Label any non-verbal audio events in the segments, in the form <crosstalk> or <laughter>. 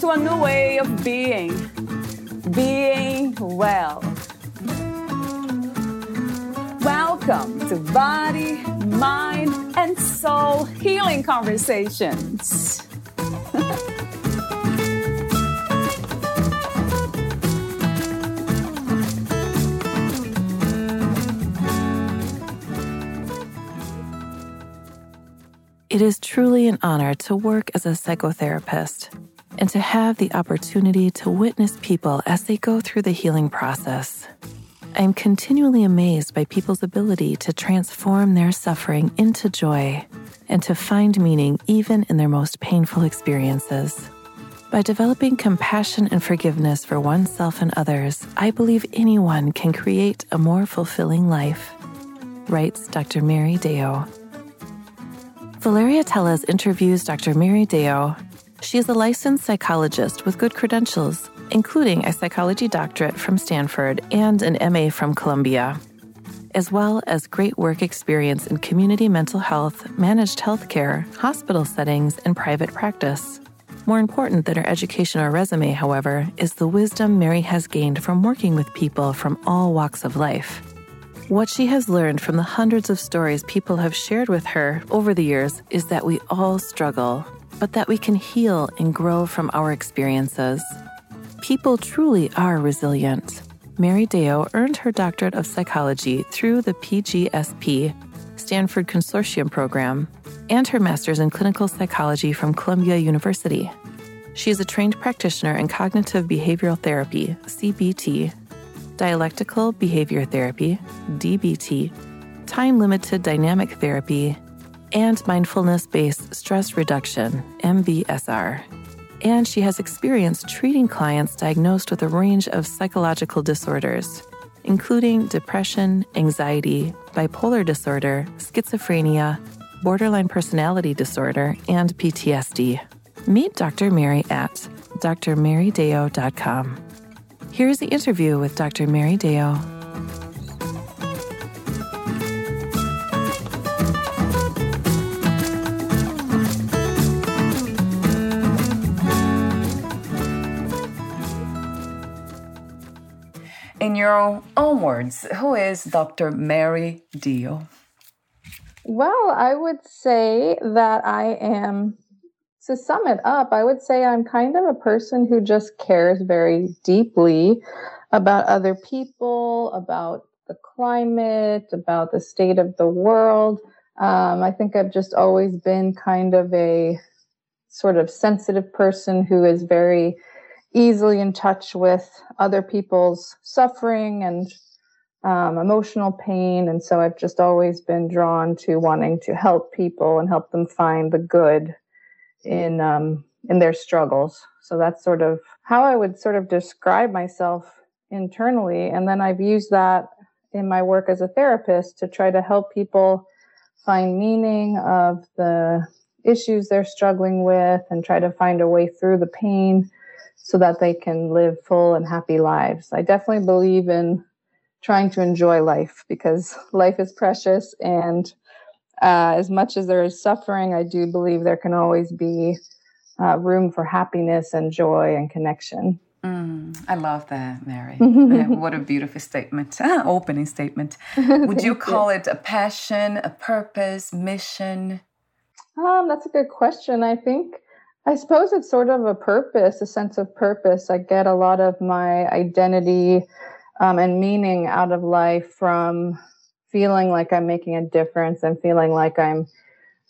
to a new way of being, being well. Welcome to Body, Mind, and Soul Healing Conversations. It is truly an honor to work as a psychotherapist and to have the opportunity to witness people as they go through the healing process. I am continually amazed by people's ability to transform their suffering into joy and to find meaning even in their most painful experiences. By developing compassion and forgiveness for oneself and others, I believe anyone can create a more fulfilling life, writes Dr. Mary Deyo. Valeria Teles interviews Dr. Mary Deyo she is a licensed psychologist with good credentials, including a psychology doctorate from Stanford and an MA from Columbia, as well as great work experience in community mental health, managed healthcare, hospital settings, and private practice. More important than her education or resume, however, is the wisdom Mary has gained from working with people from all walks of life. What she has learned from the hundreds of stories people have shared with her over the years is that we all struggle but that we can heal and grow from our experiences. People truly are resilient. Mary Deyo earned her doctorate of psychology through the PGSP, Stanford Consortium Program, and her master's in clinical psychology from Columbia University. She is a trained practitioner in cognitive behavioral therapy, CBT, dialectical behavior therapy, DBT, time limited dynamic therapy, and mindfulness based stress reduction, MBSR. And she has experience treating clients diagnosed with a range of psychological disorders, including depression, anxiety, bipolar disorder, schizophrenia, borderline personality disorder, and PTSD. Meet Dr. Mary at drmarydeyo.com. Here's the interview with Dr. Mary Deyo. Own words, who is Dr. Mary Deyo? Well, I would say that I am, to sum it up, I would say I'm kind of a person who just cares very deeply about other people, about the climate, about the state of the world. Um, I think I've just always been kind of a sort of sensitive person who is very easily in touch with other people's suffering and um, emotional pain. And so I've just always been drawn to wanting to help people and help them find the good in um, in their struggles. So that's sort of how I would sort of describe myself internally. And then I've used that in my work as a therapist to try to help people find meaning of the issues they're struggling with and try to find a way through the pain so that they can live full and happy lives. I definitely believe in trying to enjoy life because <laughs> life is precious. And uh, as much as there is suffering, I do believe there can always be uh, room for happiness and joy and connection. Mm, I love that, Mary. <laughs> what a beautiful statement, <laughs> opening statement. Would you call it a passion, a purpose, mission? Um, that's a good question. I think I suppose it's sort of a purpose, a sense of purpose. I get a lot of my identity um, and meaning out of life from feeling like I'm making a difference and feeling like I'm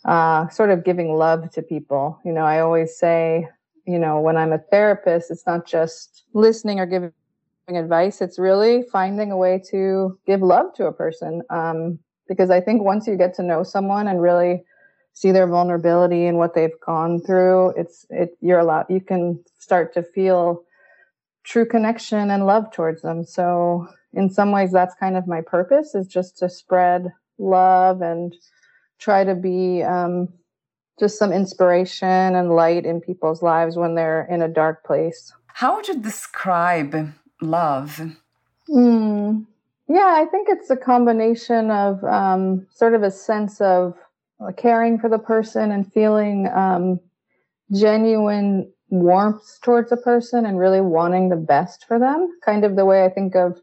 uh, sort of giving love to people. You know, I always say, you know, when I'm a therapist, it's not just listening or giving advice, it's really finding a way to give love to a person. Um, because I think once you get to know someone and really see their vulnerability and what they've gone through it's it you're allowed you can start to feel true connection and love towards them. So in some ways that's kind of my purpose is just to spread love and try to be um, just some inspiration and light in people's lives when they're in a dark place. How would you describe love? Mm, yeah, I think it's a combination of um, sort of a sense of caring for the person and feeling um, genuine warmth towards a person and really wanting the best for them. Kind of the way I think of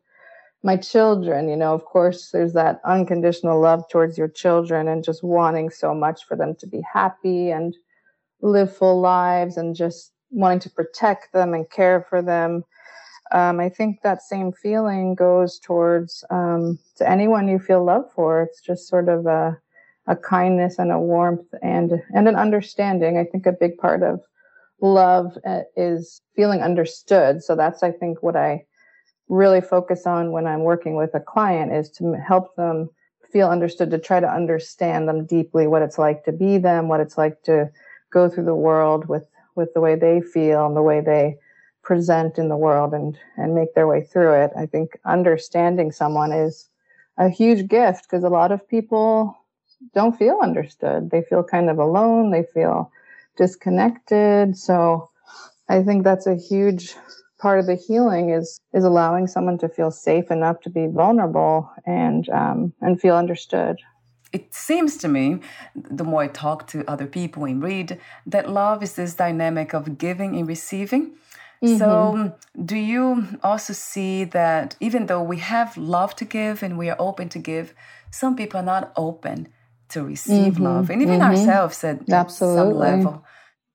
my children, you know, of course, there's that unconditional love towards your children and just wanting so much for them to be happy and live full lives and just wanting to protect them and care for them. Um, I think that same feeling goes towards um, to anyone you feel love for. It's just sort of a, a kindness and a warmth and and an understanding. I think a big part of love uh, is feeling understood. So that's I think what I really focus on when I'm working with a client is to help them feel understood, to try to understand them deeply, what it's like to be them, what it's like to go through the world with, with the way they feel and the way they present in the world and, and make their way through it. I think understanding someone is a huge gift because a lot of people don't feel understood. They feel kind of alone. They feel disconnected. So I think that's a huge part of the healing is is allowing someone to feel safe enough to be vulnerable and um, and feel understood. It seems to me, the more I talk to other people and read, that love is this dynamic of giving and receiving. Mm-hmm. So, do you also see that even though we have love to give and we are open to give, some people are not open to receive mm-hmm. love, and even mm-hmm. ourselves at, at some level.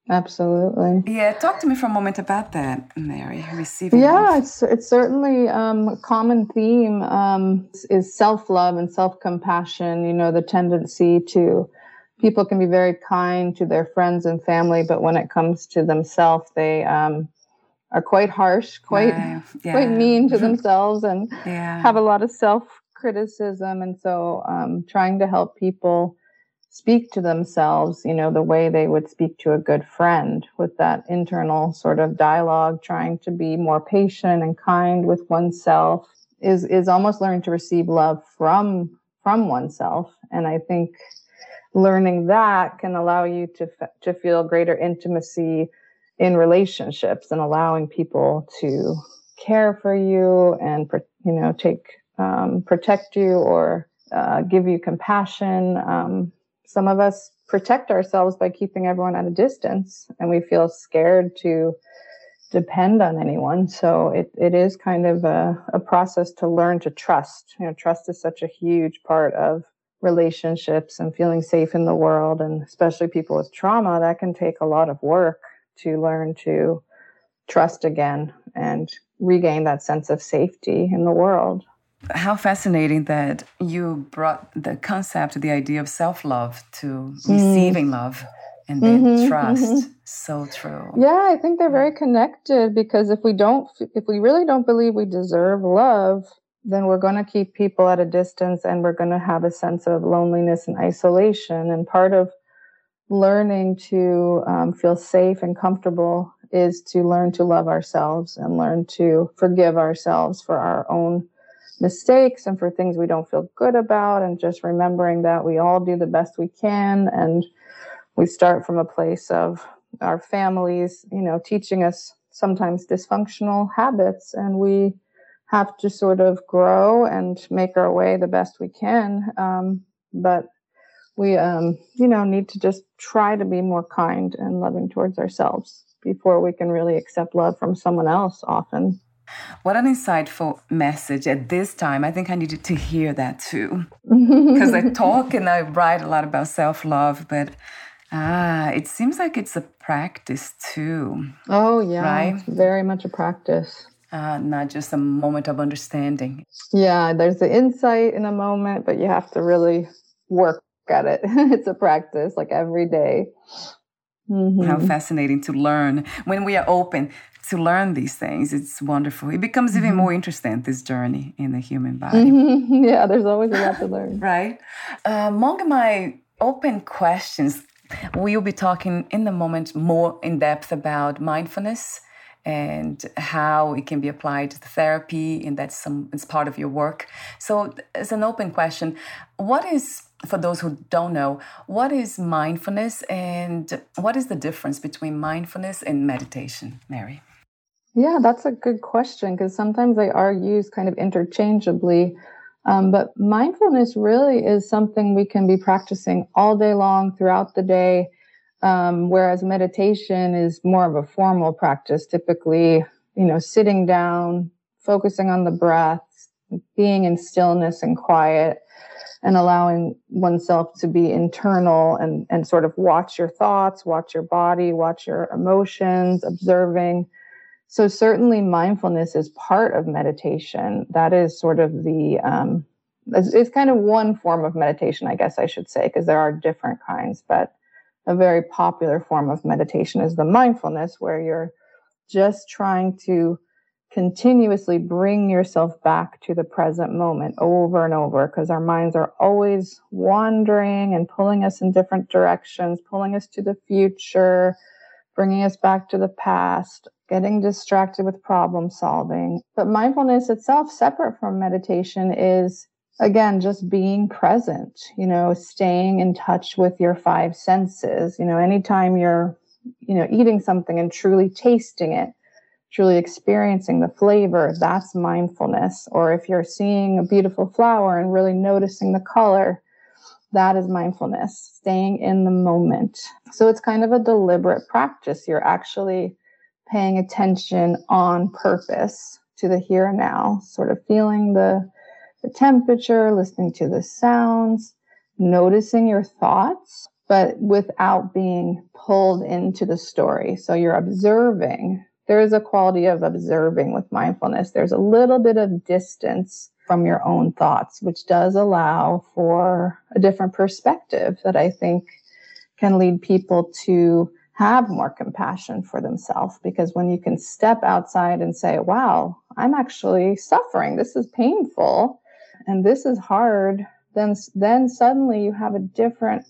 Absolutely. Yeah, talk to me for a moment about that, Mary. Receiving. Love. Yeah, love. it's it's certainly um, a common theme um, is self love and self compassion. You know, the tendency to people can be very kind to their friends and family, but when it comes to themselves, they um, are quite harsh, quite yeah. quite mean to themselves, and <laughs> yeah. have a lot of self criticism. And so, um, trying to help people speak to themselves, you know, the way they would speak to a good friend with that internal sort of dialogue, trying to be more patient and kind with oneself is, is almost learning to receive love from, from oneself. And I think learning that can allow you to, to feel greater intimacy in relationships and allowing people to care for you and, you know, take, um, protect you or uh, give you compassion. Um, some of us protect ourselves by keeping everyone at a distance and we feel scared to depend on anyone. So it, it is kind of a, a process to learn to trust. You know, trust is such a huge part of relationships and feeling safe in the world. And especially people with trauma, that can take a lot of work to learn to trust again and regain that sense of safety in the world how fascinating that you brought the concept, the idea of self love to mm. receiving love and then mm-hmm, trust. Mm-hmm. So true. Yeah, I think they're very connected because if we don't, if we really don't believe we deserve love, then we're going to keep people at a distance and we're going to have a sense of loneliness and isolation. And part of learning to um, feel safe and comfortable is to learn to love ourselves and learn to forgive ourselves for our own mistakes and for things we don't feel good about and just remembering that we all do the best we can. And we start from a place of our families you know teaching us sometimes dysfunctional habits. And we have to sort of grow and make our way the best we can. Um, but we um, you know need to just try to be more kind and loving towards ourselves before we can really accept love from someone else often what an insightful message at this time. I think I needed to hear that too. <laughs> Because I talk and I write a lot about self love, but ah, it seems like it's a practice too. Oh, yeah. Right? very much a practice. Uh, not just a moment of understanding. Yeah, there's the insight in a moment, but you have to really work at it. <laughs> it's a practice like every day. Mm-hmm. How fascinating to learn when we are open to learn these things. It's wonderful. It becomes even mm-hmm. more interesting, this journey in the human body. Mm-hmm. <laughs> Yeah, there's always a lot to learn. <laughs> right. Uh, among my open questions, we'll be talking in the moment more in depth about mindfulness and how it can be applied to therapy, and that's some it's part of your work. So, as an open question, what is for those who don't know, what is mindfulness and what is the difference between mindfulness and meditation, Mary? Yeah, that's a good question because sometimes they are used kind of interchangeably. Um, but mindfulness really is something we can be practicing all day long throughout the day. Um, whereas meditation is more of a formal practice, typically, you know, sitting down, focusing on the breath, being in stillness and quiet, and allowing oneself to be internal and, and sort of watch your thoughts, watch your body, watch your emotions, observing. So, certainly, mindfulness is part of meditation. That is sort of the, um, it's, it's kind of one form of meditation, I guess I should say, because there are different kinds, but a very popular form of meditation is the mindfulness, where you're just trying to continuously bring yourself back to the present moment over and over because our minds are always wandering and pulling us in different directions, pulling us to the future, bringing us back to the past, getting distracted with problem solving. But mindfulness itself, separate from meditation, is again just being present you know staying in touch with your five senses. You know anytime you're you know eating something and truly tasting it truly experiencing the flavor that's mindfulness. Or if you're seeing a beautiful flower and really noticing the color that is mindfulness staying in the moment. So it's kind of a deliberate practice. You're actually paying attention on purpose to the here and now sort of feeling the the temperature, listening to the sounds, noticing your thoughts, but without being pulled into the story. So you're observing. There is a quality of observing with mindfulness. There's a little bit of distance from your own thoughts, which does allow for a different perspective that I think can lead people to have more compassion for themselves because when you can step outside and say, wow, I'm actually suffering, this is painful, and this is hard, then then suddenly you have a different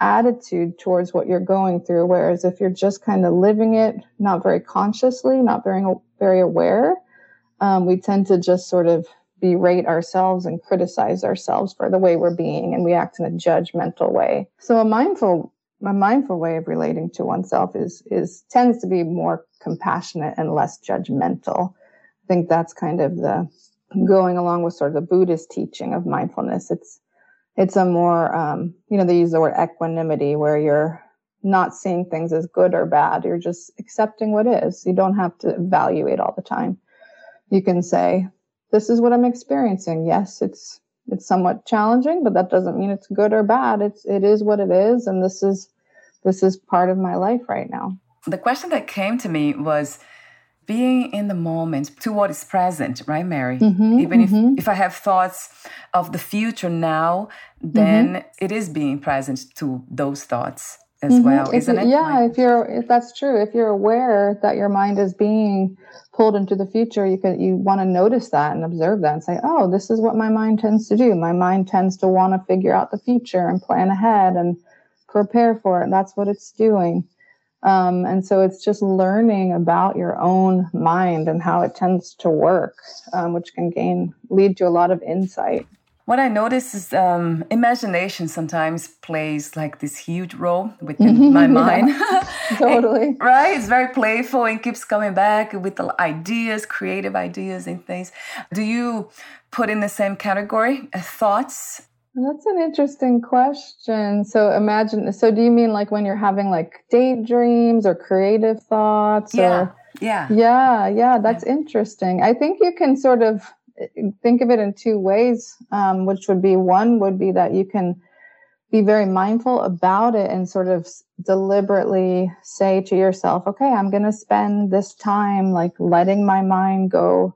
attitude towards what you're going through. Whereas if you're just kind of living it, not very consciously, not very very aware, um, we tend to just sort of berate ourselves and criticize ourselves for the way we're being, and we act in a judgmental way. So a mindful a mindful way of relating to oneself is is tends to be more compassionate and less judgmental. I think that's kind of the going along with sort of the Buddhist teaching of mindfulness. It's it's a more um, you know they use the word equanimity where you're not seeing things as good or bad. You're just accepting what is. You don't have to evaluate all the time. You can say, "This is what I'm experiencing. Yes, it's it's somewhat challenging, but that doesn't mean it's good or bad. It's it is what it is, and this is this is part of my life right now." The question that came to me was being in the moment to what is present, right, Mary? Mm-hmm, Even mm-hmm. if, if I have thoughts of the future now, then mm-hmm. it is being present to those thoughts as mm-hmm. well, if isn't it? Yeah, like, if you're if that's true, if you're aware that your mind is being pulled into the future, you can you want to notice that and observe that and say, oh, this is what my mind tends to do. My mind tends to want to figure out the future and plan ahead and prepare for it. That's what it's doing. Um, and so it's just learning about your own mind and how it tends to work, um, which can gain lead to a lot of insight. What I notice is um, imagination sometimes plays like this huge role within <laughs> my mind. <laughs> <laughs> totally. right? It's very playful and keeps coming back with the ideas, creative ideas and things. Do you put in the same category uh, thoughts that's an interesting question. So imagine so do you mean like when you're having like daydreams or creative thoughts yeah. or yeah. Yeah, yeah, that's interesting. I think you can sort of think of it in two ways, um, which would be one would be that you can be very mindful about it and sort of deliberately say to yourself, okay, I'm going to spend this time like letting my mind go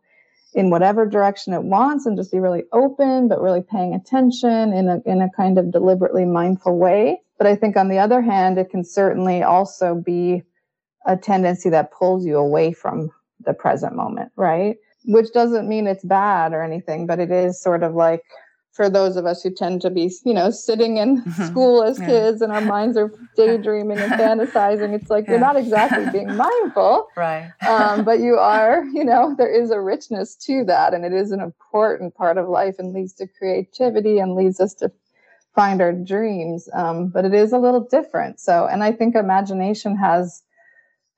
in whatever direction it wants and just be really open, but really paying attention in a, in a kind of deliberately mindful way. But I think on the other hand, it can certainly also be a tendency that pulls you away from the present moment, right? Which doesn't mean it's bad or anything, but it is sort of like for those of us who tend to be, you know, sitting in mm-hmm. school as yeah. kids and our minds are <laughs> daydreaming and fantasizing, it's like yeah. you're not exactly <laughs> being mindful. Right. um, but you <laughs> are, you know, there is a richness to that. And it is an important part of life and leads to creativity and leads us to find our dreams. Um, but it is a little different. So, and I think imagination has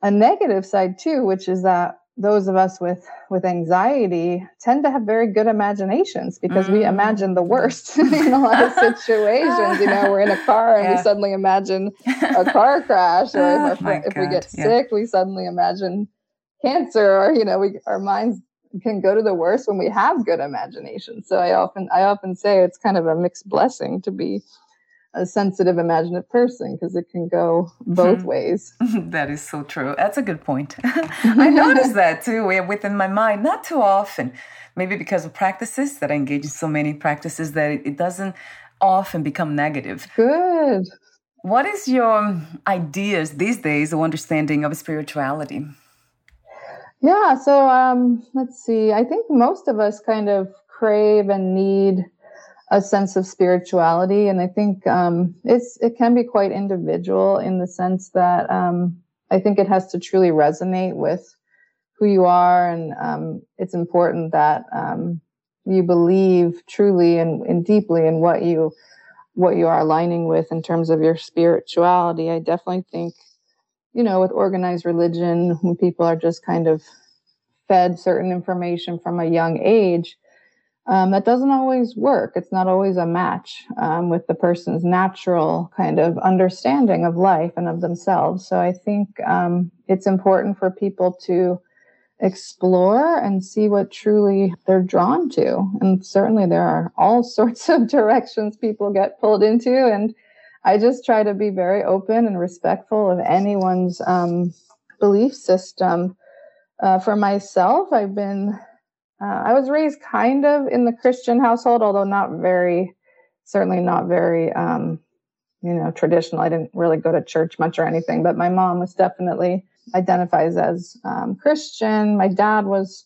a negative side too, which is that those of us with with anxiety tend to have very good imaginations because mm. we imagine the worst <laughs> in a lot of situations. you know, we're in a car and yeah. we suddenly imagine a <laughs> car crash, or if, oh, if we get yeah. sick, we suddenly imagine cancer, or you know, we our minds can go to the worst when we have good imagination. So I often I often say it's kind of a mixed blessing to be a sensitive, imaginative person because it can go both ways. that is so true. That's a good point. <laughs> <laughs> I noticed that too within my mind, not too often, maybe because of practices that I engage in so many practices that it doesn't often become negative. Good. What is your ideas these days of understanding of spirituality? Yeah, so um, let's see. I think most of us kind of crave and need a sense of spirituality, and I think um, it's it can be quite individual in the sense that um, I think it has to truly resonate with who you are, and um, it's important that um, you believe truly and, and deeply in what you what you are aligning with in terms of your spirituality. I definitely think, you know, with organized religion, when people are just kind of fed certain information from a young age um, that doesn't always work. It's not always a match um, with the person's natural kind of understanding of life and of themselves. So I think um, it's important for people to explore and see what truly they're drawn to. And certainly there are all <laughs> sorts of directions people get pulled into. And I just try to be very open and respectful of anyone's um, belief system. Uh, for myself, I've been uh, I was raised kind of in the Christian household, although not very, certainly not very, um, you know, traditional. I didn't really go to church much or anything, but my mom was definitely identifies as um, Christian. My dad was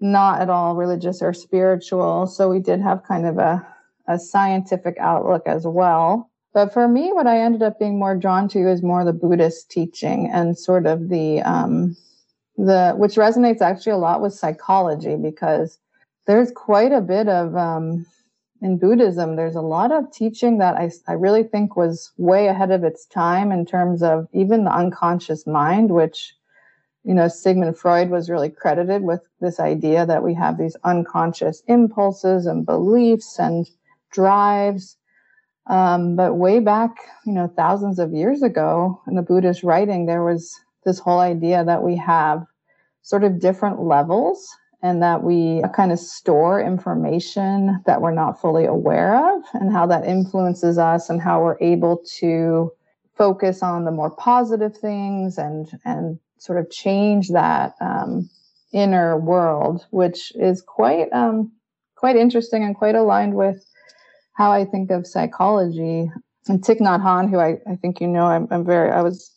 not at all religious or spiritual, so we did have kind of a a scientific outlook as well. But for me, what I ended up being more drawn to is more the Buddhist teaching and sort of the um, the which resonates actually a lot with psychology because there's quite a bit of um, in Buddhism. There's a lot of teaching that I I really think was way ahead of its time in terms of even the unconscious mind, which you know Sigmund Freud was really credited with this idea that we have these unconscious impulses and beliefs and drives. Um, but way back, you know, thousands of years ago in the Buddhist writing, there was this whole idea that we have sort of different levels and that we kind of store information that we're not fully aware of and how that influences us and how we're able to focus on the more positive things and and sort of change that um, inner world which is quite um, quite interesting and quite aligned with how I think of psychology. And Thich Nhat Hanh, who I, I think you know, I'm, I'm very, I was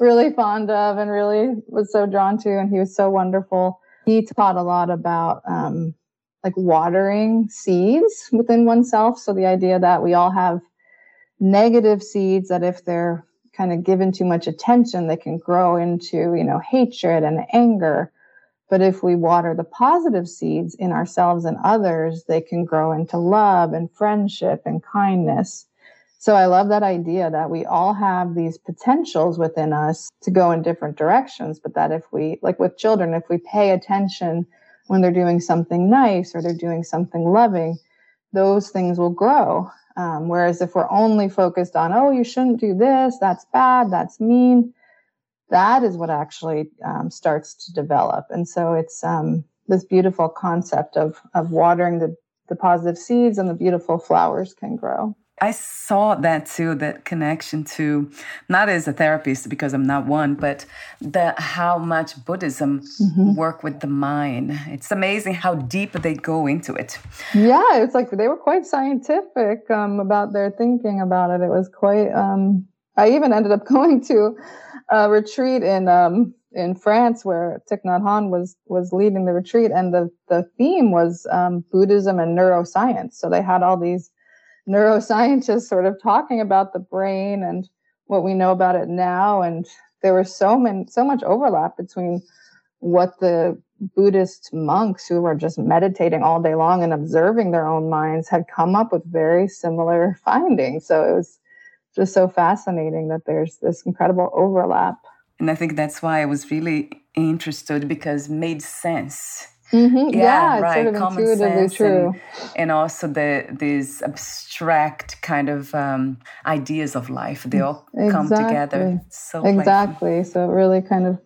really fond of and really was so drawn to. And he was so wonderful. He taught a lot about um, like watering seeds within oneself. So the idea that we all have negative seeds that if they're kind of given too much attention, they can grow into, you know, hatred and anger. But if we water the positive seeds in ourselves and others, they can grow into love and friendship and kindness. So I love that idea that we all have these potentials within us to go in different directions, but that if we, like with children, if we pay attention when they're doing something nice or they're doing something loving, those things will grow. Um, whereas if we're only focused on, oh, you shouldn't do this, that's bad, that's mean, that is what actually um, starts to develop. And so it's um, this beautiful concept of of watering the the positive seeds and the beautiful flowers can grow. I saw that too, that connection to not as a therapist because I'm not one, but the how much Buddhism mm-hmm. work with the mind. It's amazing how deep they go into it. Yeah, it's like they were quite scientific um, about their thinking about it. It was quite. Um, I even ended up <laughs> going to a retreat in um, in France where Thich Nhat Hanh was was leading the retreat, and the the theme was um, Buddhism and neuroscience. So they had all these neuroscientists sort of talking about the brain and what we know about it now, and there was so many so much overlap between what the Buddhist monks who were just meditating all day long and observing their own minds had come up with very similar <laughs> findings. So it was just so fascinating that there's this incredible overlap. And I think that's why I was really interested because made sense. Mm-hmm. Yeah, yeah, right. Sort of Common true. And, and, also the these abstract kind of um, ideas of life. They all exactly. come together. So exactly. Playful. So it really kind of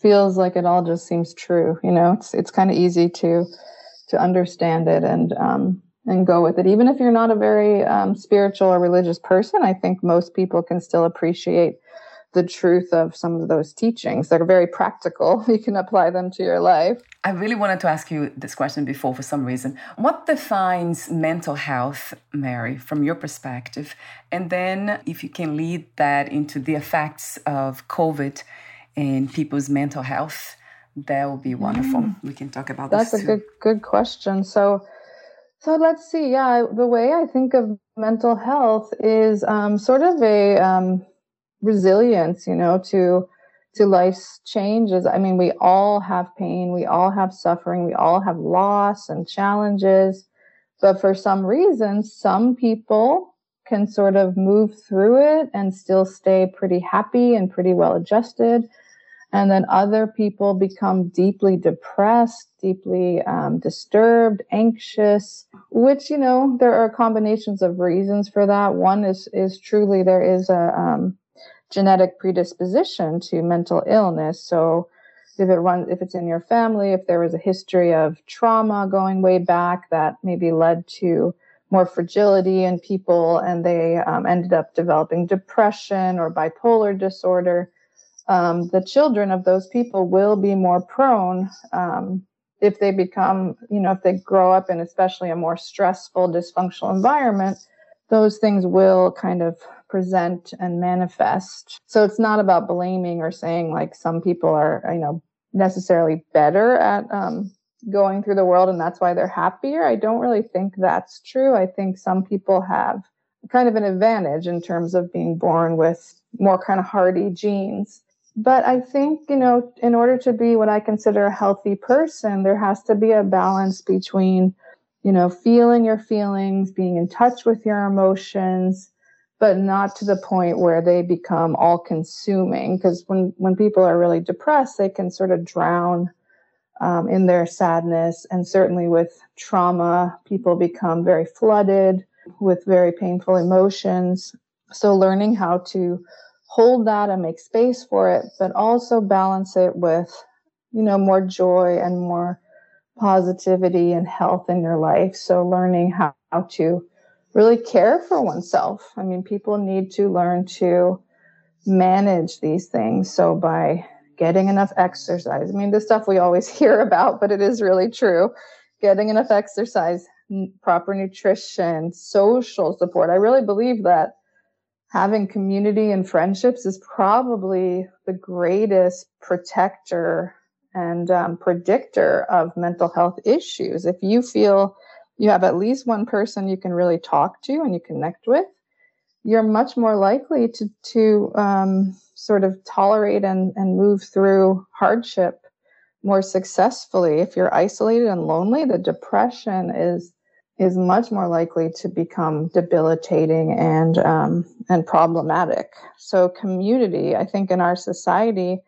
feels like it all just seems true. You know, it's it's kind of easy to to understand it and um, and go with it. Even if you're not a very um, spiritual or religious person, I think most people can still appreciate the truth of some of those teachings. They're very practical. <laughs> You can apply them to your life. I really wanted to ask you this question before for some reason. What defines mental health, Mary, from your perspective? And then if you can lead that into the effects of COVID in people's mental health, that would be wonderful. Mm. We can talk about this. That's a too. good good question. So so let's see. Yeah, the way I think of mental health is um, sort of a um, resilience, you know, to to life's changes. I mean, we all have pain, we all have suffering, we all have loss and challenges. But for some reason, some people can sort of move through it and still stay pretty happy and pretty well adjusted and then other people become deeply depressed deeply um, disturbed anxious which you know there are combinations of reasons for that one is is truly there is a um, genetic predisposition to mental illness. So if it runs if it's in your family if there was a history of trauma going way back that maybe led to more fragility in people and they um, ended up developing depression or bipolar disorder um, the children of those people will be more prone um, if they become, you know, if they grow up in especially a more stressful, dysfunctional environment, those things will kind of present and manifest. So it's not about blaming or saying like some people are, you know, necessarily better at um, going through the world and that's why they're happier. I don't really think that's true. I think some people have kind of an advantage in terms of being born with more kind of hardy genes but I think, you know, in order to be what I consider a healthy person, there has to be a balance between, you know, feeling your feelings, being in touch with your emotions, but not to the point where they become all consuming. Because when, when people are really depressed, they can sort of drown um, in their sadness. And certainly with trauma, people become very flooded with very painful emotions. So learning how to hold that and make space for it, but also balance it with, you know, more joy and more positivity and health in your life. So learning how, how to really care for oneself. I mean, people need to learn to manage these things. So by getting enough exercise, I mean, the stuff we always <laughs> hear about, but it is really true. Getting enough exercise, proper nutrition, social support. I really believe that having community and friendships is probably the greatest protector and um, predictor of mental health issues. If you feel you have at least one person you can really talk to and you connect with, you're much more likely to to um, sort of tolerate and, and move through hardship more successfully. If you're isolated and lonely, the depression is is much more likely to become debilitating and um, and problematic. So community, I think, in our society,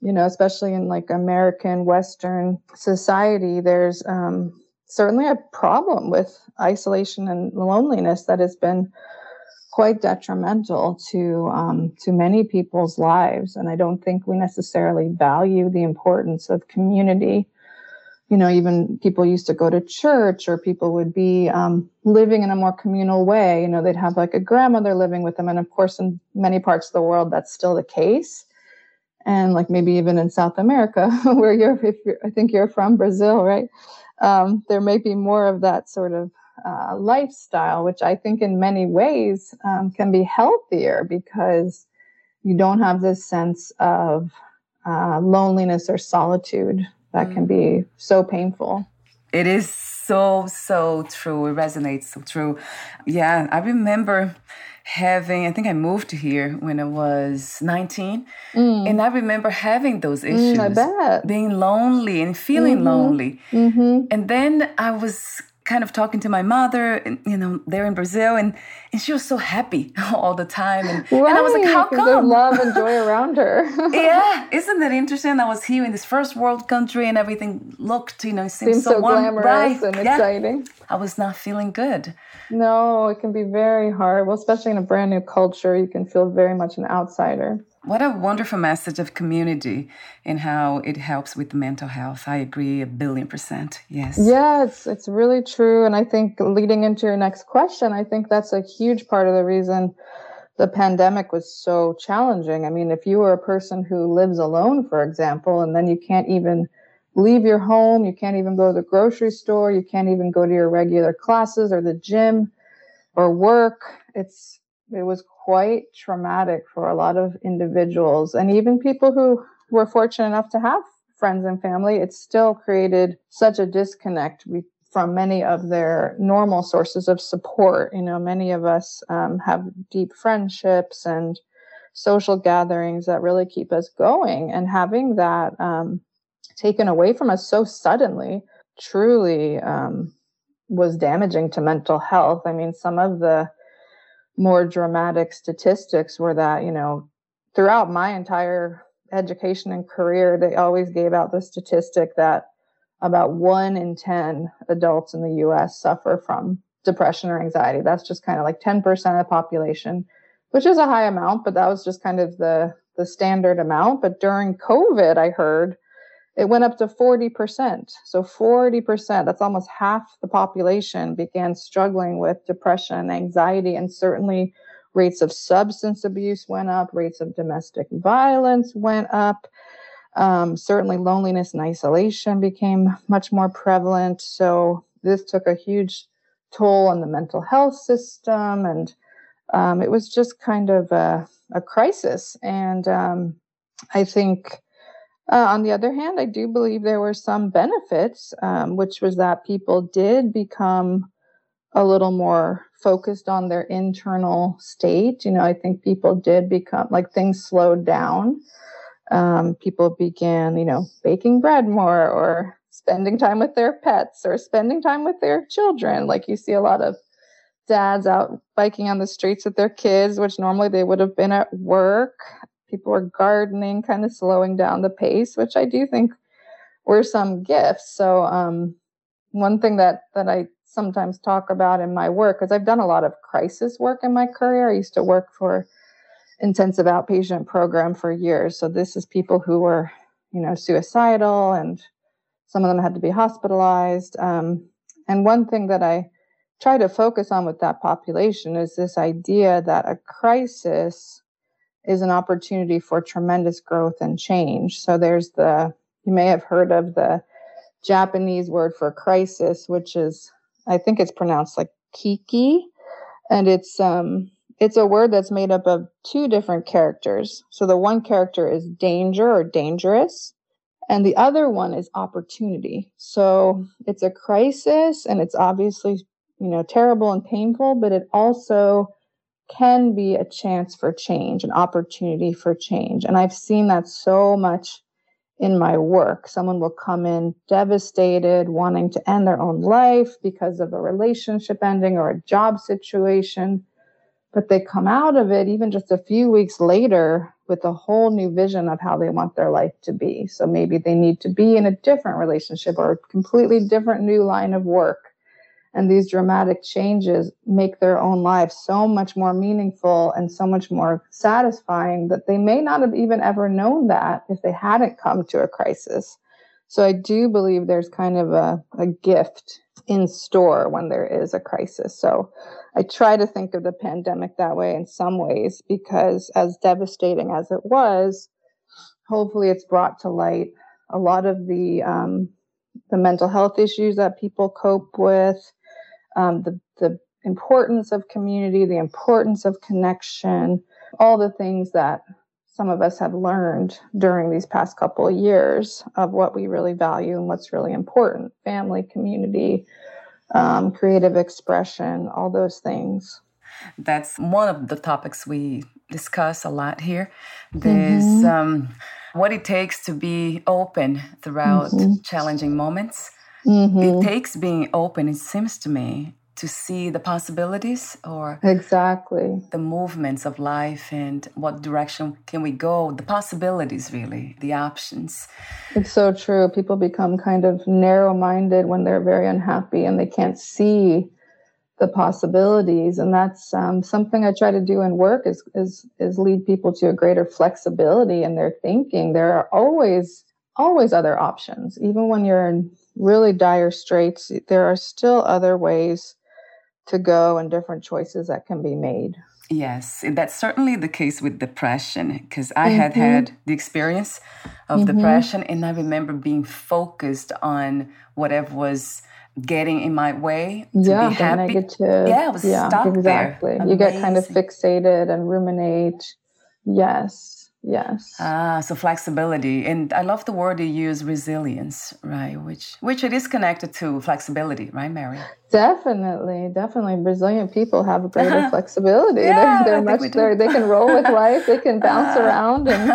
you know, especially in like American Western society, there's um, certainly a problem with isolation and loneliness that has been quite detrimental to um, to many people's lives. And I don't think we necessarily value the importance of community you know, even people used to go to church or people would be um, living in a more communal way. You know, they'd have like a grandmother living with them. And of course, in many parts of the world, that's still the case. And like maybe even in South America, <laughs> where you're, if you're, I think you're from Brazil, right? Um, there may be more of that sort of uh, lifestyle, which I think in many ways um, can be healthier because you don't have this sense of uh, loneliness or solitude that mm. can be so painful. It is so, so true. It resonates so true. Yeah, I remember having, I think I moved here when I was 19. Mm. And I remember having those issues. Mm, I bet. Being lonely and feeling mm-hmm. lonely. Mm-hmm. And then I was kind of talking to my mother, you know, there in Brazil, and and she was so happy <laughs> all the time, and, right, and I was like, how come? Love and joy <laughs> around her. <laughs> yeah, isn't that interesting? I was here in this first world country, and everything looked, you know, it seemed, seemed so, so glamorous bright. and yeah. exciting. I was not feeling good. No, it can be very hard. Well, especially in a brand new culture, you can feel very much an outsider. What a wonderful message of community and how it helps with mental health. I agree a billion percent. Yes. Yeah, it's, it's really true. And I think leading into your next question, I think that's a huge part of the reason the pandemic was so challenging. I mean, if you were a person who lives alone, for example, and then you can't even leave your home, you can't even go to the grocery store, you can't even go to your regular classes or the gym or work, it's it was quite traumatic for a lot of individuals and even people who were fortunate enough to have friends and family. It still created such a disconnect from many of their normal sources of support. You know, many of us um, have deep friendships and social gatherings that really keep us going, and having that um, taken away from us so suddenly truly um, was damaging to mental health. I mean, some of the more dramatic statistics were that, you know, throughout my entire education and career, they always gave out the statistic that about one in 10 adults in the US suffer from depression or anxiety. That's just kind of like 10% of the population, which is a high amount, but that was just kind of the, the standard amount. But during COVID, I heard it went up to 40%. So 40%, that's almost half the population began struggling with depression and anxiety. And certainly rates of substance abuse went up, rates of domestic violence went up. Um, certainly loneliness and isolation became much more prevalent. So this took a huge toll on the mental health system. And um, it was just kind of a, a crisis. And um, I think uh, on the other hand, I do believe there were some benefits, um, which was that people did become a little more focused on their internal state. You know, I think people did become like things slowed down. Um, people began, you know, baking bread more or spending time with their pets or spending time with their children. Like you see a lot of dads out biking on the streets with their kids, which normally they would have been at work people were gardening, kind of slowing down the pace, which I do think were some gifts. So um, one thing that that I sometimes talk about in my work, because I've done a lot of crisis work in my career. I used to work for intensive outpatient program for years. So this is people who were, you know, suicidal, and some of them had to be hospitalized. Um, and one thing that I try to focus on with that population is this idea that a crisis is an opportunity for tremendous growth and change. So there's the, you may have heard of the Japanese word for crisis, which is, I think it's pronounced like kiki. And it's, um, it's a word that's made up of two different characters. So the one character is danger or dangerous, and the other one is opportunity. So it's a crisis and it's obviously, you know, terrible and painful, but it also can be a chance for change, an opportunity for change. And I've seen that so much in my work. Someone will come in devastated, wanting to end their own life because of a relationship ending or a job situation. But they come out of it even just a few weeks later with a whole new vision of how they want their life to be. So maybe they need to be in a different relationship or a completely different new line of work and these dramatic changes make their own lives so much more meaningful and so much more satisfying that they may not have even ever known that if they hadn't come to a crisis. So I do believe there's kind of a, a gift in store when there is a crisis. So I try to think of the pandemic that way in some ways because, as devastating as it was, hopefully it's brought to light a lot of the um, the mental health issues that people cope with, um, the, the importance of community, the importance of connection, all the things that some of us have learned during these past couple of years of what we really value and what's really important family, community, um, creative expression, all those things. That's one of the topics we discuss a lot here. There's mm-hmm. um, what it takes to be open throughout mm-hmm. challenging moments. Mm-hmm. It takes being open, it seems to me, to see the possibilities or exactly. the movements of life and what direction can we go the possibilities really the options. It's so true. People become kind of narrow-minded when they're very unhappy and they can't see the possibilities and that's um, something i try to do in work is, is is lead people to a greater flexibility in their thinking. There are always always other options. Even when you're in really dire straits there are still other ways to go and different choices that can be made. Yes, that's certainly the case with depression because I mm-hmm. had had the experience of mm-hmm. depression and I remember being focused on whatever was getting in my way to yeah, be happy. Negative. Yeah, I was yeah, stuck exactly. there. You get kind of fixated and ruminate. Yes. Yes. Ah, so flexibility, and I love the word you use, resilience, right? Which which it is connected to flexibility, right, Mary? Definitely, definitely. Brazilian people have a <laughs> greater flexibility. yeah, they're, they're much better. They can roll with life. They can bounce uh, <laughs> around and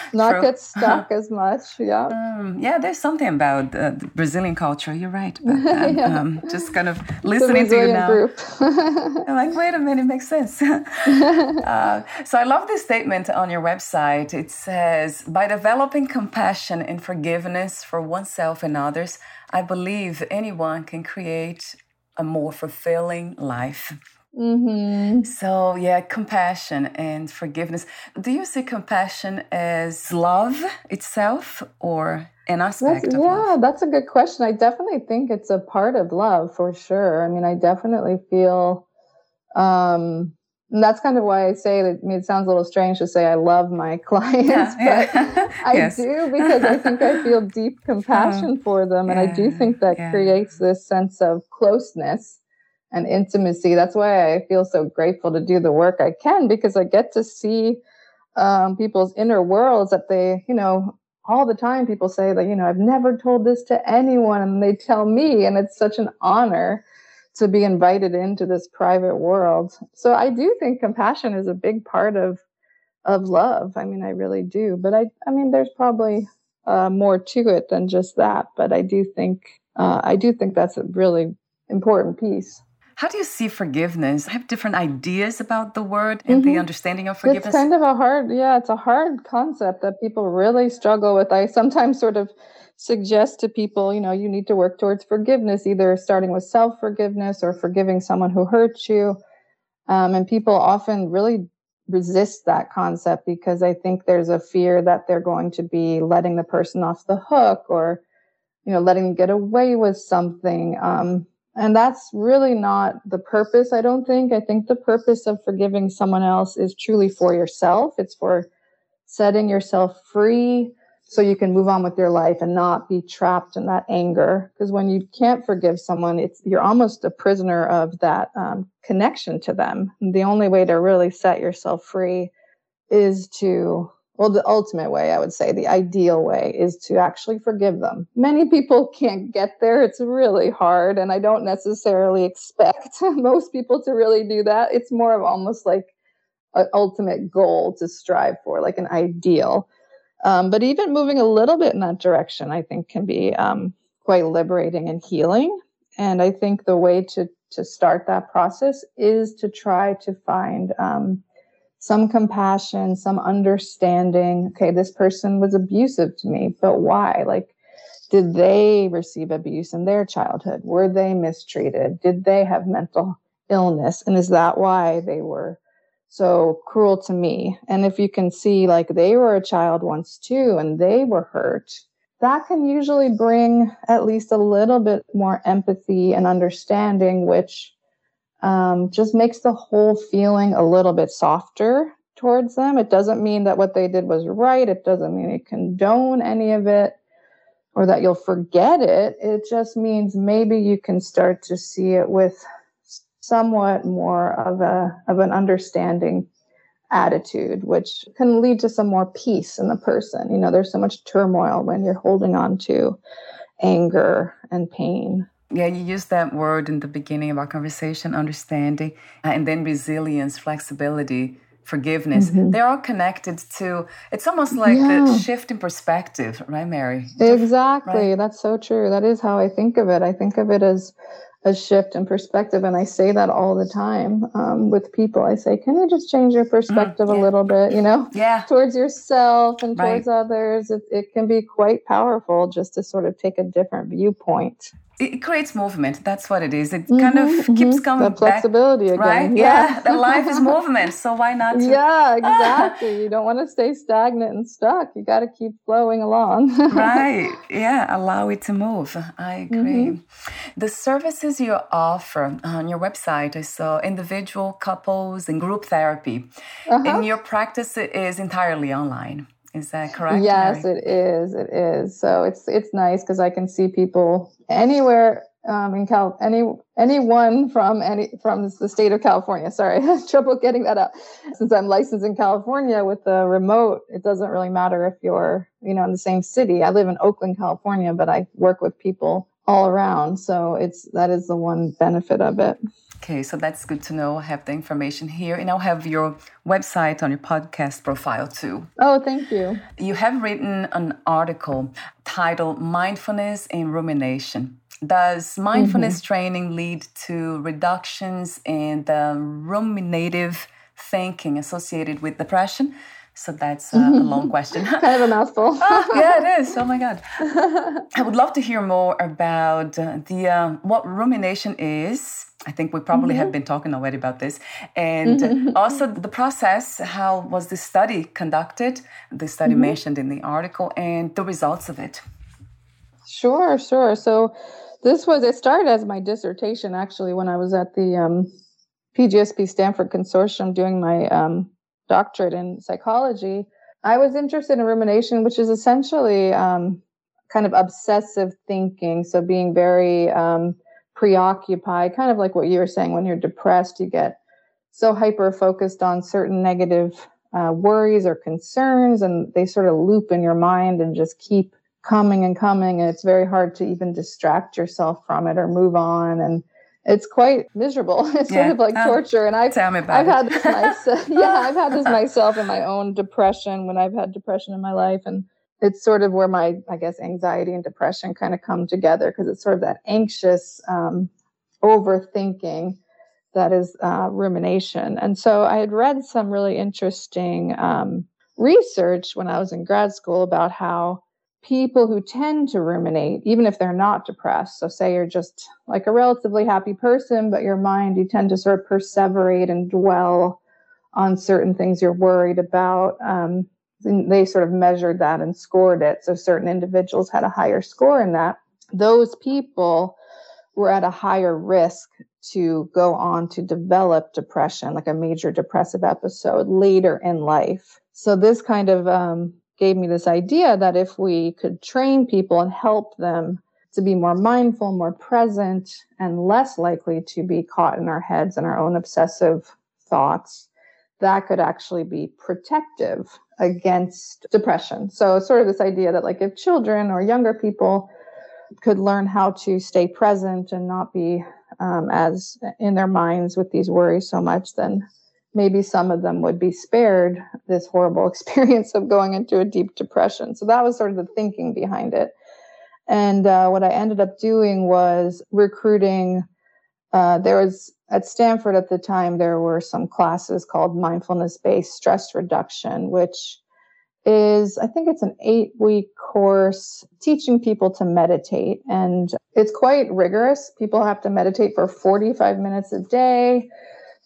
<laughs> not True. get stuck as much. Yeah. Um, yeah, there's something about uh, the Brazilian culture. You're right about that. yeah. um, just kind of listening to you now. Group. I'm like, wait a minute, it makes sense. uh, so I love this statement on your website. It says, by developing compassion and forgiveness for oneself and others, I believe anyone can create a more fulfilling life. Mm-hmm. So, yeah, compassion and forgiveness. Do you see compassion as love itself or an aspect that's, of yeah, love? that's a good question. I definitely think it's a part of love for sure. I mean, I definitely feel um, and that's kind of why I say that I mean, it sounds a little strange to say I love my <laughs> clients, yeah, but yeah. <laughs> I yes. do because I think I feel <laughs> deep compassion oh, for them. And yeah, I do think that creates this sense of closeness and intimacy. That's why I feel so grateful to do the work I can because I get to see um, people's inner worlds that they, you know, all the time people say that, you know, I've never told this to anyone and they tell me. And it's such an honor to be invited into this private world. So I do think compassion is a big part of of love. I mean, I really do. But I I mean, there's probably uh, more to it than just that. But I do think uh, I do think that's a really important piece. How do you see forgiveness? I have different ideas about the word and mm-hmm. the understanding of forgiveness. It's kind of a hard, yeah, it's a hard concept that people really struggle with. I sometimes sort of suggest to people, you know, you need to work towards forgiveness, either starting with self forgiveness or forgiving someone who hurt you. Um, and people often really resist that concept because I think there's a fear that they're going to be letting the person off the hook or, you know, letting them get away with something. Um, and that's really not the purpose, I don't think. I think the purpose of forgiving someone else is truly for yourself. It's for setting yourself free so you can move on with your life and not be trapped in that anger. Because when you can't forgive someone it's you're almost a prisoner of that um, connection to them. And the only way to really set yourself free is to well the ultimate way i would say the ideal way is to actually forgive them. Many people can't get there. It's really hard and i don't necessarily expect <laughs> most people to really do that. It's more of almost like an ultimate goal to strive for like an ideal um, but even moving a little bit in that direction, I think, can be um, quite liberating and healing. And I think the way to to start that process is to try to find um, some compassion, some understanding. Okay, this person was abusive to me, but why? Like, did they receive abuse in their childhood? Were they mistreated? Did they have mental illness? And is that why they were so cruel to me. And if you can see, like, they were a child once too, and they were hurt, that can usually bring at least a little bit more empathy and understanding, which um, just makes the whole feeling a little bit softer towards them. It doesn't mean that what they did was right, it doesn't mean you condone any of it or that you'll forget it. It just means maybe you can start to see it with somewhat more of a of an understanding attitude, which can lead to some more peace in the person. You know, there's so much turmoil when you're holding on to anger and pain. Yeah, you used that word in the beginning of our conversation understanding, uh, and then resilience, flexibility, forgiveness. Mm-hmm. They're all connected to, it's almost like yeah. a shift in perspective, right, Mary? Exactly. Right? That's so true. That is how I think of it. I think of it as a shift in perspective. And I say that all the time um, with people. I say, can you just change your perspective mm, yeah. a little bit, you know, yeah. <laughs> towards yourself and towards right. others? It, it can be quite powerful just to sort of take a different viewpoint it creates movement. That's what it is. It mm-hmm, kind of mm-hmm. keeps coming the flexibility back, again. Right? Yeah. yeah. life is movement. So why not? To... Yeah, <laughs> exactly. you don't want to stay stagnant and stuck. You got to keep flowing along. <laughs> right. Yeah. Allow it to move. I agree. Mm-hmm. The services you offer on your website, I saw individual, couples, and group therapy. Uh-huh. And your practice is entirely online. Is that correct? Yes, Mary? it is. It is. So it's it's nice because I can see people anywhere um, in Cal any anyone from any from the state of California. <laughs> Sorry, trouble getting that out. Since I'm licensed in California with the remote, it doesn't really matter if you're you know in the same city. I live in Oakland, California, but I work with people all around. So it's that is the one benefit of it. Okay, so that's good to know. I have the information here, and I'll have your website on your podcast profile too. Oh, thank you. You have written an article titled Mindfulness and Rumination. Does mindfulness mm-hmm. training lead to reductions in the ruminative thinking associated with depression? So that's a, a long question. <laughs> kind of a mouthful. <laughs> oh, yeah, it is. Oh my God. <laughs> I would love to hear more about uh, the uh, what rumination is I think we probably mm-hmm. have been talking already about this. And mm-hmm. also the process, how was the study conducted? The study mm-hmm. mentioned in the article and the results of it. Sure, sure. So this was, it started as my dissertation actually when I was at the um, PGSP Stanford Consortium doing my um, doctorate in psychology. I was interested in rumination, which is essentially um, kind of obsessive thinking. So being very, um, preoccupied, kind of like what you were saying when you're depressed, you get so hyper focused on certain negative uh, worries or concerns, and they sort of loop in your mind and just keep coming and coming. And it's very hard to even distract yourself from it or move on. And it's quite miserable. <laughs> It's yeah. sort of like um, torture. And I've, Tell me about I've had this myself. <laughs> yeah, I've had this <laughs> myself in my own depression when I've had depression in my life. And it's sort of where my i guess anxiety and depression kind of come together because it's sort of that anxious um, overthinking that is uh, rumination. And so i had read some really interesting um, research when i was in grad school about how people who tend to ruminate even if they're not depressed so say you're just like a relatively happy person but your mind you tend to sort of perseverate and dwell on certain things you're worried about um, they sort of measured that and scored it. So certain individuals had a higher score in that. Those people were at a higher risk to go on to develop depression, like a major depressive episode later in life. So this kind of um, gave me this idea that if we could train people and help them to be more mindful, more present, and less likely to be caught in our heads and our own obsessive thoughts, that could actually be protective against depression. So, sort of this idea that, like, if children or younger people could learn how to stay present and not be um, as in their minds with these worries so much, then maybe some of them would be spared this horrible <laughs> experience of going into a deep depression. So, that was sort of the thinking behind it. And uh, what I ended up doing was recruiting. Uh, there was at Stanford at the time, there were some classes called mindfulness based stress reduction, which is, I think it's an eight week course teaching people to meditate. And it's quite rigorous. People have to meditate for 45 minutes a day.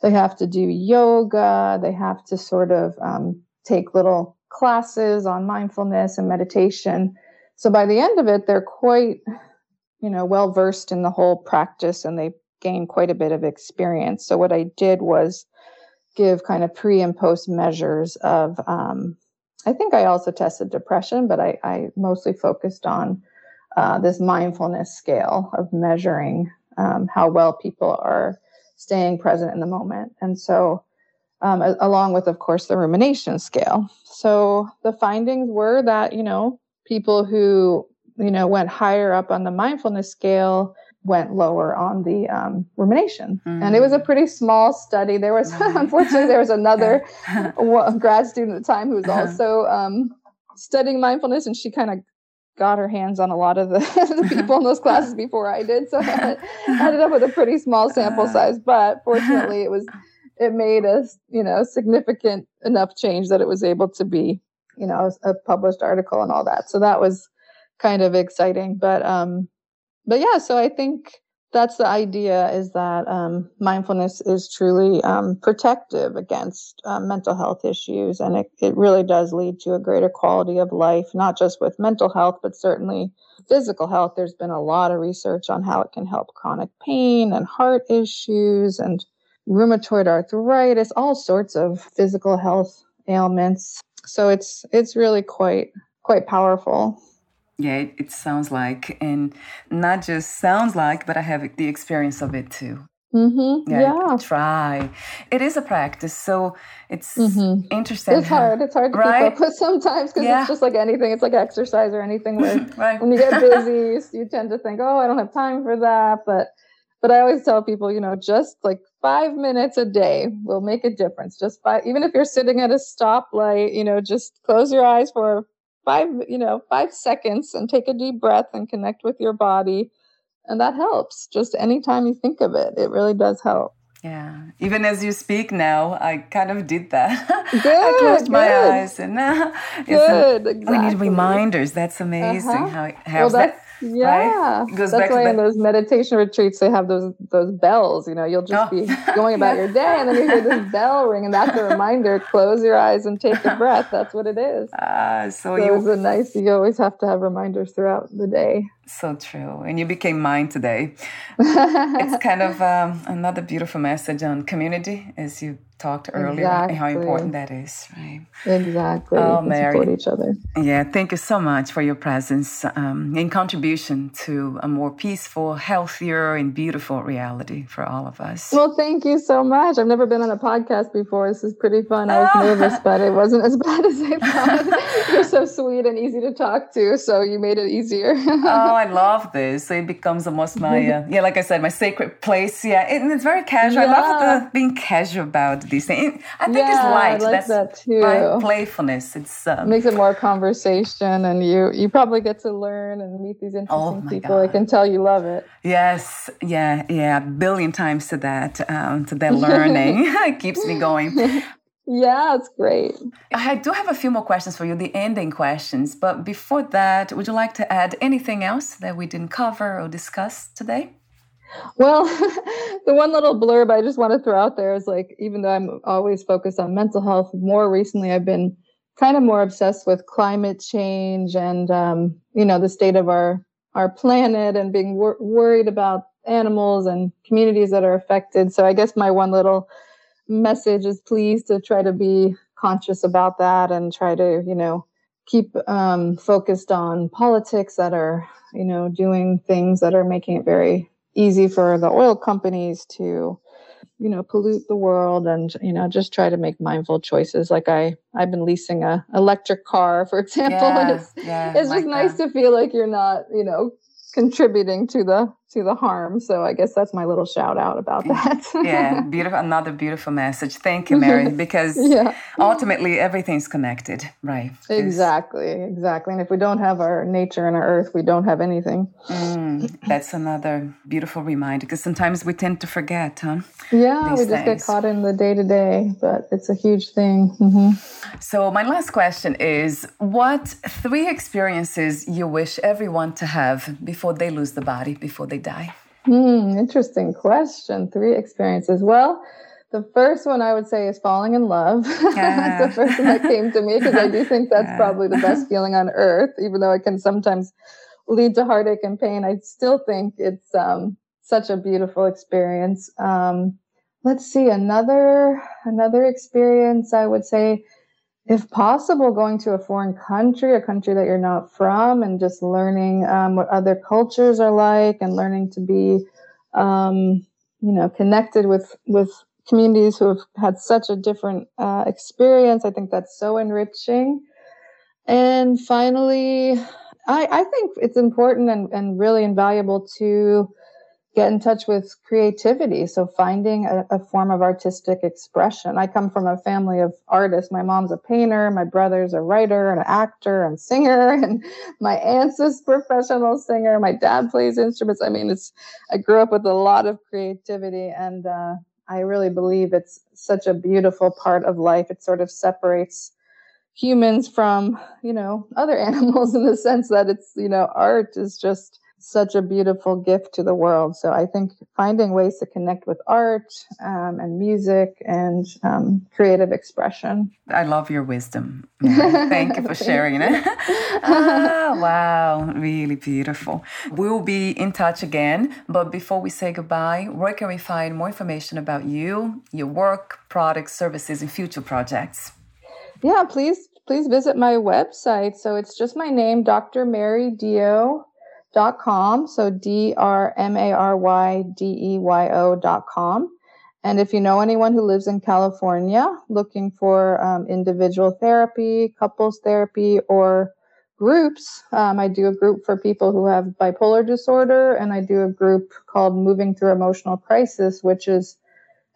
They have to do yoga. They have to sort of um, take little classes on mindfulness and meditation. So by the end of it, they're quite, you know, well versed in the whole practice and they gained quite a bit of experience. So what I did was give kind of pre and post measures of. Um, I think I also tested depression, but I, I mostly focused on uh, this mindfulness scale of measuring um, how well people are staying present in the moment. And so um, along with, of course, the rumination scale. So the findings were that, you know, people who, you know, went higher up on the mindfulness scale went lower on the um, rumination. Mm. And it was a mm. pretty small study. There was, <laughs> unfortunately, there was another <laughs> grad student at the time who was uh-huh. also um, studying mindfulness, and she kind of got her hands on a lot of the, <laughs> the people in those classes before I did. So I ended up with a pretty small sample uh. size, but fortunately it was, it made a, you know, significant enough change that it was able to be, you know, a published article and all that. So that was kind of exciting, but, um, but yeah, so I think that's the idea is that um, mindfulness is truly um, protective against um, mental health issues and it, it really does lead to a greater quality of life not just with mental health but certainly physical health. There's been a lot of research on how it can help chronic pain and heart issues and rheumatoid arthritis all sorts of physical health ailments. So it's it's really quite quite powerful yeah, it, it, sounds like, and not just sounds like, but I have the experience of it too. Mm-hmm. Yeah, yeah. try. It is a practice, so it's mm-hmm. interesting. It's hard. It's hard to right? keep up with <laughs> sometimes because yeah. it's just like anything. It's like exercise or anything. Where <laughs> right. when you get <laughs> busy, you tend to think, "Oh, I don't have time for that." But but I always tell people, you know, just like five minutes a day will make a difference. Just five, even if you're sitting at a stoplight, you know, just close your eyes for five, you know, five seconds and take a deep breath and connect with your body. And that helps. Just anytime you think of it, it really does help. Yeah. Even as you speak now, I kind of did that. <laughs> Good. I closed good. my eyes and <laughs> uh, good. Exactly. We need reminders. That's amazing uh-huh. how it helps. Well, that, yeah, right? that's why in those meditation retreats they have those those bells. You know, you'll just oh. be <laughs> going about your day, and then you hear this bell ring, and that's a reminder: close your eyes and take a <laughs> breath. That's what it is. Ah, so, so you. It's a nice. You always have to have reminders throughout the day. So true. And you became mine today. <laughs> it's kind of um, another beautiful message on community, as you talked earlier, exactly. how important that is, right? Exactly. Oh, Mary. Support each other. Yeah, thank you so much for your presence um, and contribution to a more peaceful, healthier, and beautiful reality for all of us. Well, thank you so much. I've never been on a podcast before. This is pretty fun. I was nervous, but it wasn't as <laughs> bad as I thought. <laughs> You're so sweet and easy to talk to, so you made it easier. oh, I love this. So it becomes almost my, uh, yeah, like I said, my sacred place. Yeah, and it's very casual. Yeah. I love the, being casual about these things. I think yeah, it's light. I like That's that too. Right? Playfulness. It's um, it makes it more conversation, and you you probably get to learn and meet these interesting oh people. God. I can tell you love it. Yes, yeah, yeah, a billion times to that, um, to that learning. <laughs> it keeps me going. Yeah, it's great. I do have a few more questions for you, the ending questions. But before that, would you like to add anything else that we didn't cover or discuss today? Well, <laughs> the one little blurb I just want to throw out there is like, even though I'm always focused on mental health, more recently I've been kind of more obsessed with climate change and, um, you know, the state of our our planet and being wor- worried about animals and communities that are affected. So I guess my one little message is please to try to be conscious about that and try to, you know, keep um, focused on politics that are, you know, doing things that are making it very easy for the oil companies to you know pollute the world and you know just try to make mindful choices. Like i i've been leasing a electric car for <laughs> example. Yeah, it's yeah, it's just nice to feel like you're not you know contributing to the to the harm. So I guess that's my little shout out about that. <laughs> yeah, beautiful. Another beautiful message. Thank you, Mary, <laughs> because yeah. ultimately everything's connected, right? Exactly, exactly. And if we don't have our nature and our earth, we don't have anything. Mm, that's another beautiful reminder because sometimes we tend to forget, huh? Yeah, we just things. get caught in the day to day, but it's a huge thing. Mm-hmm. So my last question is: What three experiences you wish everyone to have before they lose the body, before they die? Hmm, interesting question. Three experiences. Well, the first one I would say is falling in love. <laughs> that's the first one that came to me because I do think that's yeah. probably the best feeling on earth, even though it can sometimes lead to heartache and pain. I still think it's um, such a beautiful experience. Um, let's see another another experience. I would say if possible, going to a foreign country, a country that you're not from, and just learning um, what other cultures are like, and learning to be, um, you know, connected with with communities who have had such a different uh, experience. I think that's so enriching. And finally, I, I think it's important and, and really invaluable to get in touch with creativity. So finding a, a, form of artistic expression. I come from a family of artists. My mom's a painter, my brother's a writer and an actor and singer, <laughs> and my aunt's a professional singer. My dad plays instruments. I mean, it's I grew up with a lot of creativity, and uh, I really believe it's such a beautiful part of life. It sort of separates humans from you know other <laughs> animals in the sense that it's you know art is just such a beautiful gift to the world. So I think finding ways to connect with art um, and music and um, creative expression. I love your wisdom. Thank you for <laughs> sharing it. <laughs> ah, wow, really beautiful. We'll be in touch again. But before we say goodbye, where can we find more information about you, your work, products, services, and future projects? Yeah, please please visit my website. So it's just my name, Dr. Mary Deyo dot com. So D R M A R Y D E Y O dot com. And if you know anyone who lives in California looking for um, individual therapy, couples therapy, or groups, um, I do a group for people who have bipolar disorder, and I do a group called Moving Through Emotional Crisis, which is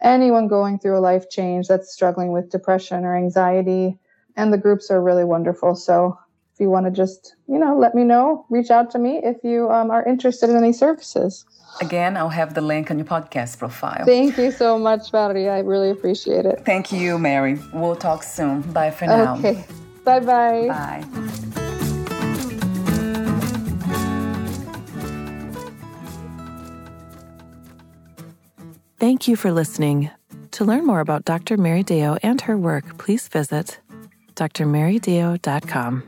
anyone going through a life change that's struggling with depression or anxiety. And the groups are really wonderful. So if you want to just, you know, let me know, reach out to me if you um, are interested in any services. Again, I'll have the link on your podcast profile. Thank you so much, Valerie. I really appreciate it. Thank you, Mary. We'll talk soon. Bye for now. Okay. Bye-bye. Bye. Thank you for listening. To learn more about Dr. Mary Deyo and her work, please visit drmarydeyo.com.